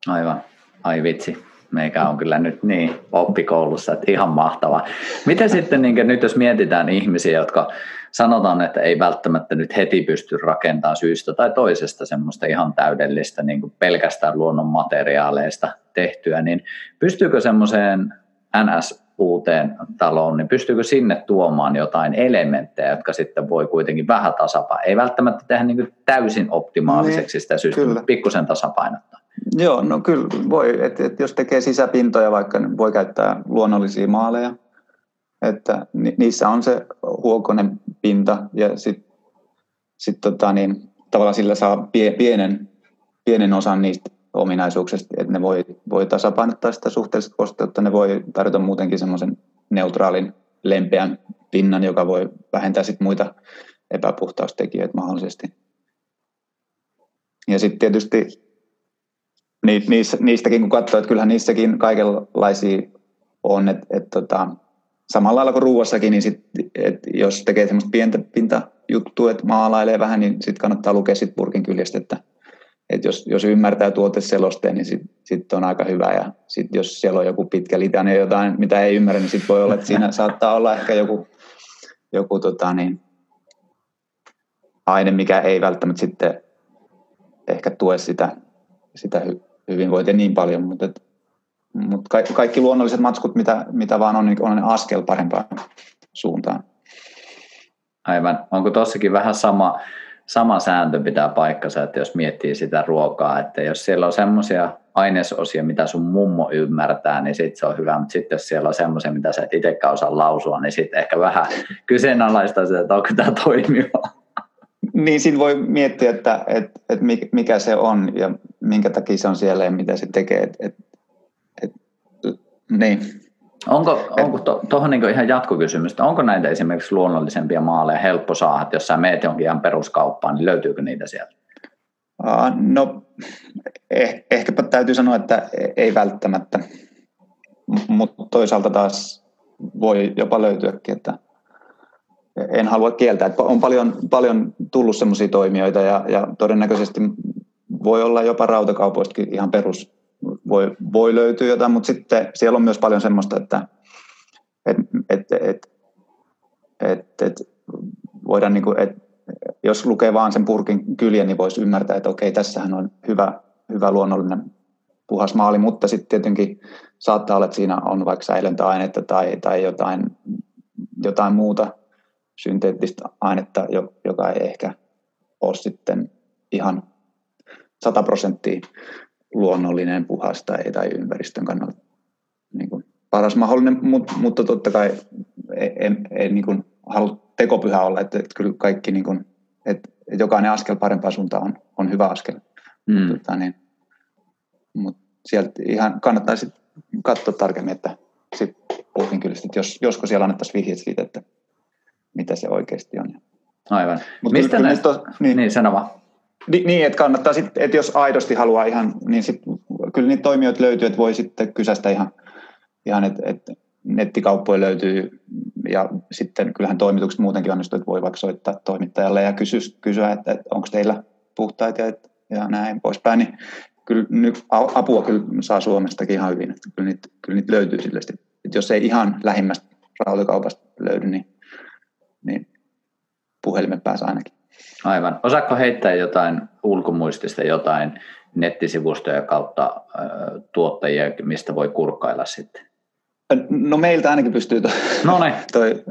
Aivan. Ai vitsi, meikä on kyllä nyt niin oppikoulussa, että ihan mahtavaa. Miten sitten niin nyt jos mietitään ihmisiä, jotka sanotaan, että ei välttämättä nyt heti pysty rakentamaan syystä tai toisesta semmoista ihan täydellistä niin kuin pelkästään luonnon materiaaleista tehtyä, niin pystyykö semmoiseen NS uuteen taloon, niin pystyykö sinne tuomaan jotain elementtejä, jotka sitten voi kuitenkin vähän tasapainottaa. Ei välttämättä tehdä niin täysin optimaaliseksi niin, sitä systeemiä, pikkusen tasapainottaa.
Joo, no kyllä voi, että et jos tekee sisäpintoja, vaikka niin voi käyttää luonnollisia maaleja, että ni, niissä on se huokonen pinta ja sitten sit tota niin, tavallaan sillä saa pie, pienen, pienen osan niistä ominaisuuksista, että ne voi, voi tasapainottaa sitä suhteellista kosteutta, ne voi tarjota muutenkin semmoisen neutraalin lempeän pinnan, joka voi vähentää sit muita epäpuhtaustekijöitä mahdollisesti. Ja sitten tietysti niissä, niistäkin kun katsoo, että kyllähän niissäkin kaikenlaisia on, että et tota, samalla lailla kuin ruuassakin, niin sit, et jos tekee semmoista pientä pintajuttua, että maalailee vähän, niin sitten kannattaa lukea sit purkin kyljestä, että et jos, jos ymmärtää tuoteselosteen, niin sitten sit on aika hyvä. Ja sitten jos siellä on joku pitkä litania jotain, mitä ei ymmärrä, niin sitten voi olla, että siinä [laughs] saattaa olla ehkä joku, joku tota niin, aine, mikä ei välttämättä sitten ehkä tue sitä, sitä hyvinvointia niin paljon, mutta, mutta kaikki, kaikki luonnolliset matskut, mitä, mitä vaan on, niin on askel parempaan suuntaan.
Aivan. Onko tossakin vähän sama, sama sääntö pitää paikkansa, että jos miettii sitä ruokaa, että jos siellä on semmoisia ainesosia, mitä sun mummo ymmärtää, niin sitten se on hyvä, mutta sitten jos siellä on semmoisia, mitä sä et itsekään osaa lausua, niin sitten ehkä vähän kyseenalaista sitä, että onko tämä toimiva.
Niin, siinä voi miettiä, että, että, että mikä se on ja minkä takia se on siellä ja mitä se tekee. Että, että, että, niin.
Onko, onko tuohon to, niin ihan jatkokysymys, onko näitä esimerkiksi luonnollisempia maaleja helppo saada, jos sä meet jonkin ihan peruskauppaan, niin löytyykö niitä sieltä?
Uh, no, eh, ehkäpä täytyy sanoa, että ei välttämättä, mutta toisaalta taas voi jopa löytyäkin, että en halua kieltää, että on paljon, paljon tullut sellaisia toimijoita ja, ja todennäköisesti voi olla jopa rautakaupoistakin ihan perus. Voi, voi löytyä jotain, mutta sitten siellä on myös paljon semmoista, että et, et, et, et, et voidaan niin kuin, et, jos lukee vaan sen purkin kyljen, niin voisi ymmärtää, että okei, tässähän on hyvä, hyvä luonnollinen puhas maali, mutta sitten tietenkin saattaa olla, että siinä on vaikka säilöntäainetta tai, tai jotain, jotain muuta synteettistä ainetta, joka ei ehkä ole sitten ihan 100 prosenttia luonnollinen, puhas tai, tai ympäristön kannalta niin kuin paras mahdollinen, mutta, mutta totta kai ei, ei, ei niin kuin halua tekopyhä olla, että, että kyllä kaikki, niin kuin, että, jokainen askel parempaan suuntaan on, on hyvä askel. Mm. Tota, niin, mutta sieltä ihan kannattaisi katsoa tarkemmin, että sitten puhutin kyllä, että jos, josko siellä annettaisiin vihjeet siitä, että mitä se oikeasti on.
Aivan. Mut Mistä kyllä, näistä... Kyllä, niin, niin sano vaan.
Niin, että kannattaa sitten, että jos aidosti haluaa ihan, niin sit, kyllä niitä toimijoita löytyy, että voi sitten kysästä ihan, ihan että et nettikauppoja löytyy ja sitten kyllähän toimitukset muutenkin onnistuu, että voi vaikka soittaa toimittajalle ja kysyä, kysyä että, että onko teillä puhtaita ja, ja näin poispäin, niin kyllä nyt apua kyllä saa Suomestakin ihan hyvin, että kyllä niitä, kyllä niitä löytyy sille, että jos ei ihan lähimmästä rautakaupasta löydy, niin, niin puhelimen päässä ainakin.
Aivan. Osaatko heittää jotain ulkomuistista, jotain nettisivustoja kautta tuottajia, mistä voi kurkkailla sitten?
No meiltä ainakin pystyy [laughs] toi, toi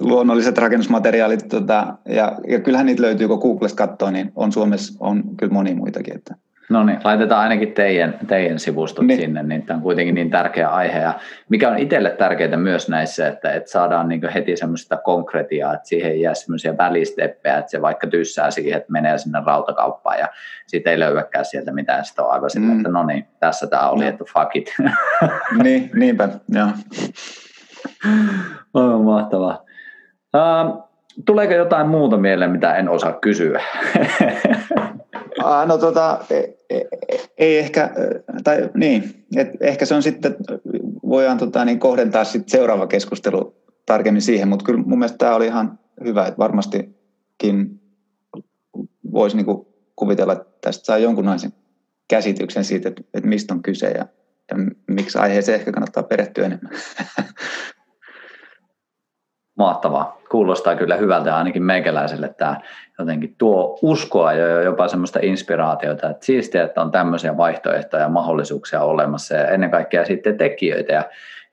luonnolliset rakennusmateriaalit, tota, ja, ja kyllähän niitä löytyy, kun Googlesta katsoo, niin on Suomessa on kyllä moni muitakin. Että,
No niin, laitetaan ainakin teidän, teidän sivustot niin. sinne, niin tämä on kuitenkin niin tärkeä aihe. Ja mikä on itselle tärkeää myös näissä, että, että saadaan niin heti semmoista konkretiaa, että siihen ei jää semmoisia välisteppejä, että se vaikka tyssää siihen, että menee sinne rautakauppaan ja sitten ei löyäkään sieltä mitään, sitten on aivan sillä, mm. että no niin, tässä tämä oli, no. että fuck it. [laughs]
niin, niinpä, joo. [laughs]
Oh, mahtavaa. Uh, tuleeko jotain muuta mieleen, mitä en osaa kysyä? [laughs]
no tota, ei, e, ei ehkä, tai niin, et ehkä se on sitten, voidaan tota, niin kohdentaa sitten seuraava keskustelu tarkemmin siihen, mutta kyllä mun mielestä tämä oli ihan hyvä, että varmastikin voisi niin kuvitella, että tästä saa jonkunlaisen käsityksen siitä, että, että mistä on kyse ja, ja miksi aiheeseen ehkä kannattaa perehtyä enemmän. [laughs]
Mahtavaa. Kuulostaa kyllä hyvältä ainakin meikäläiselle tämä jotenkin tuo uskoa ja jopa semmoista inspiraatiota, että siistiä, että on tämmöisiä vaihtoehtoja ja mahdollisuuksia olemassa ja ennen kaikkea sitten tekijöitä ja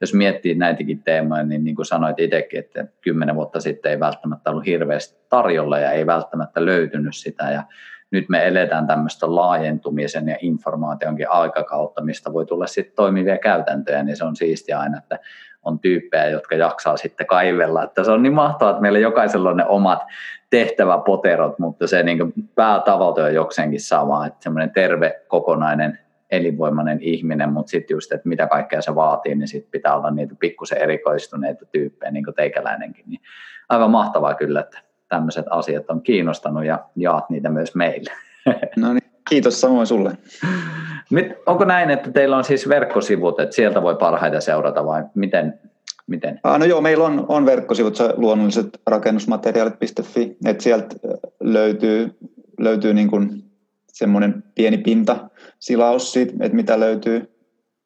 jos miettii näitäkin teemoja, niin niin kuin sanoit itsekin, että kymmenen vuotta sitten ei välttämättä ollut hirveästi tarjolla ja ei välttämättä löytynyt sitä ja nyt me eletään tämmöistä laajentumisen ja informaationkin aikakautta, mistä voi tulla sitten toimivia käytäntöjä, niin se on siistiä aina, että on tyyppejä, jotka jaksaa sitten kaivella. Että se on niin mahtavaa, että meillä jokaisella on ne omat tehtäväpoterot, mutta se niin päätavoite on jokseenkin sama, että semmoinen terve, kokonainen, elinvoimainen ihminen, mutta sitten just, että mitä kaikkea se vaatii, niin sitten pitää olla niitä pikkusen erikoistuneita tyyppejä, niin kuin teikäläinenkin. Niin aivan mahtavaa kyllä, että tämmöiset asiat on kiinnostanut ja jaat niitä myös meille.
No niin, kiitos samoin sulle. [laughs]
Onko näin, että teillä on siis verkkosivut, että sieltä voi parhaita seurata vai miten? miten?
Ah, no joo, meillä on, on verkkosivut, se luonnolliset rakennusmateriaalit.fi, että sieltä löytyy, löytyy niin kuin semmoinen pieni pinta silaus siitä, että mitä löytyy,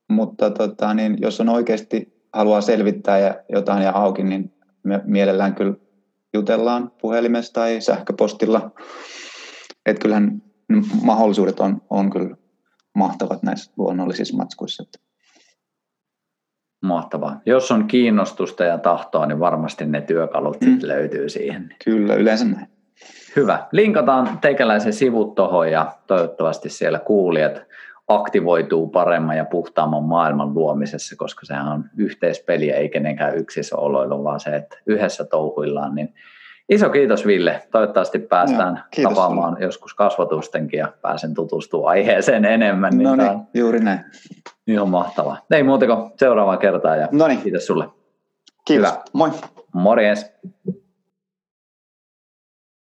mutta tota, niin jos on oikeasti haluaa selvittää ja jotain ja auki, niin me mielellään kyllä jutellaan puhelimessa tai sähköpostilla. Että kyllähän mahdollisuudet on, on kyllä mahtavat näissä luonnollisissa matskuissa.
Mahtavaa. Jos on kiinnostusta ja tahtoa, niin varmasti ne työkalut mm. löytyy siihen.
Kyllä, yleensä näin.
Hyvä. Linkataan teikäläisen sivut tuohon ja toivottavasti siellä kuulijat aktivoituu paremman ja puhtaamman maailman luomisessa, koska sehän on yhteispeliä, ei kenenkään yksissä oloilla, vaan se, että yhdessä touhuillaan, niin Iso kiitos Ville. Toivottavasti päästään no, tapaamaan sulle. joskus kasvatustenkin ja pääsen tutustumaan aiheeseen enemmän.
Niin no niin, juuri näin.
Ihan mahtavaa. Ei muuta kuin seuraavaan kertaan ja Noniin. kiitos sulle.
Kiitos. Hyvä. Moi.
Morjens.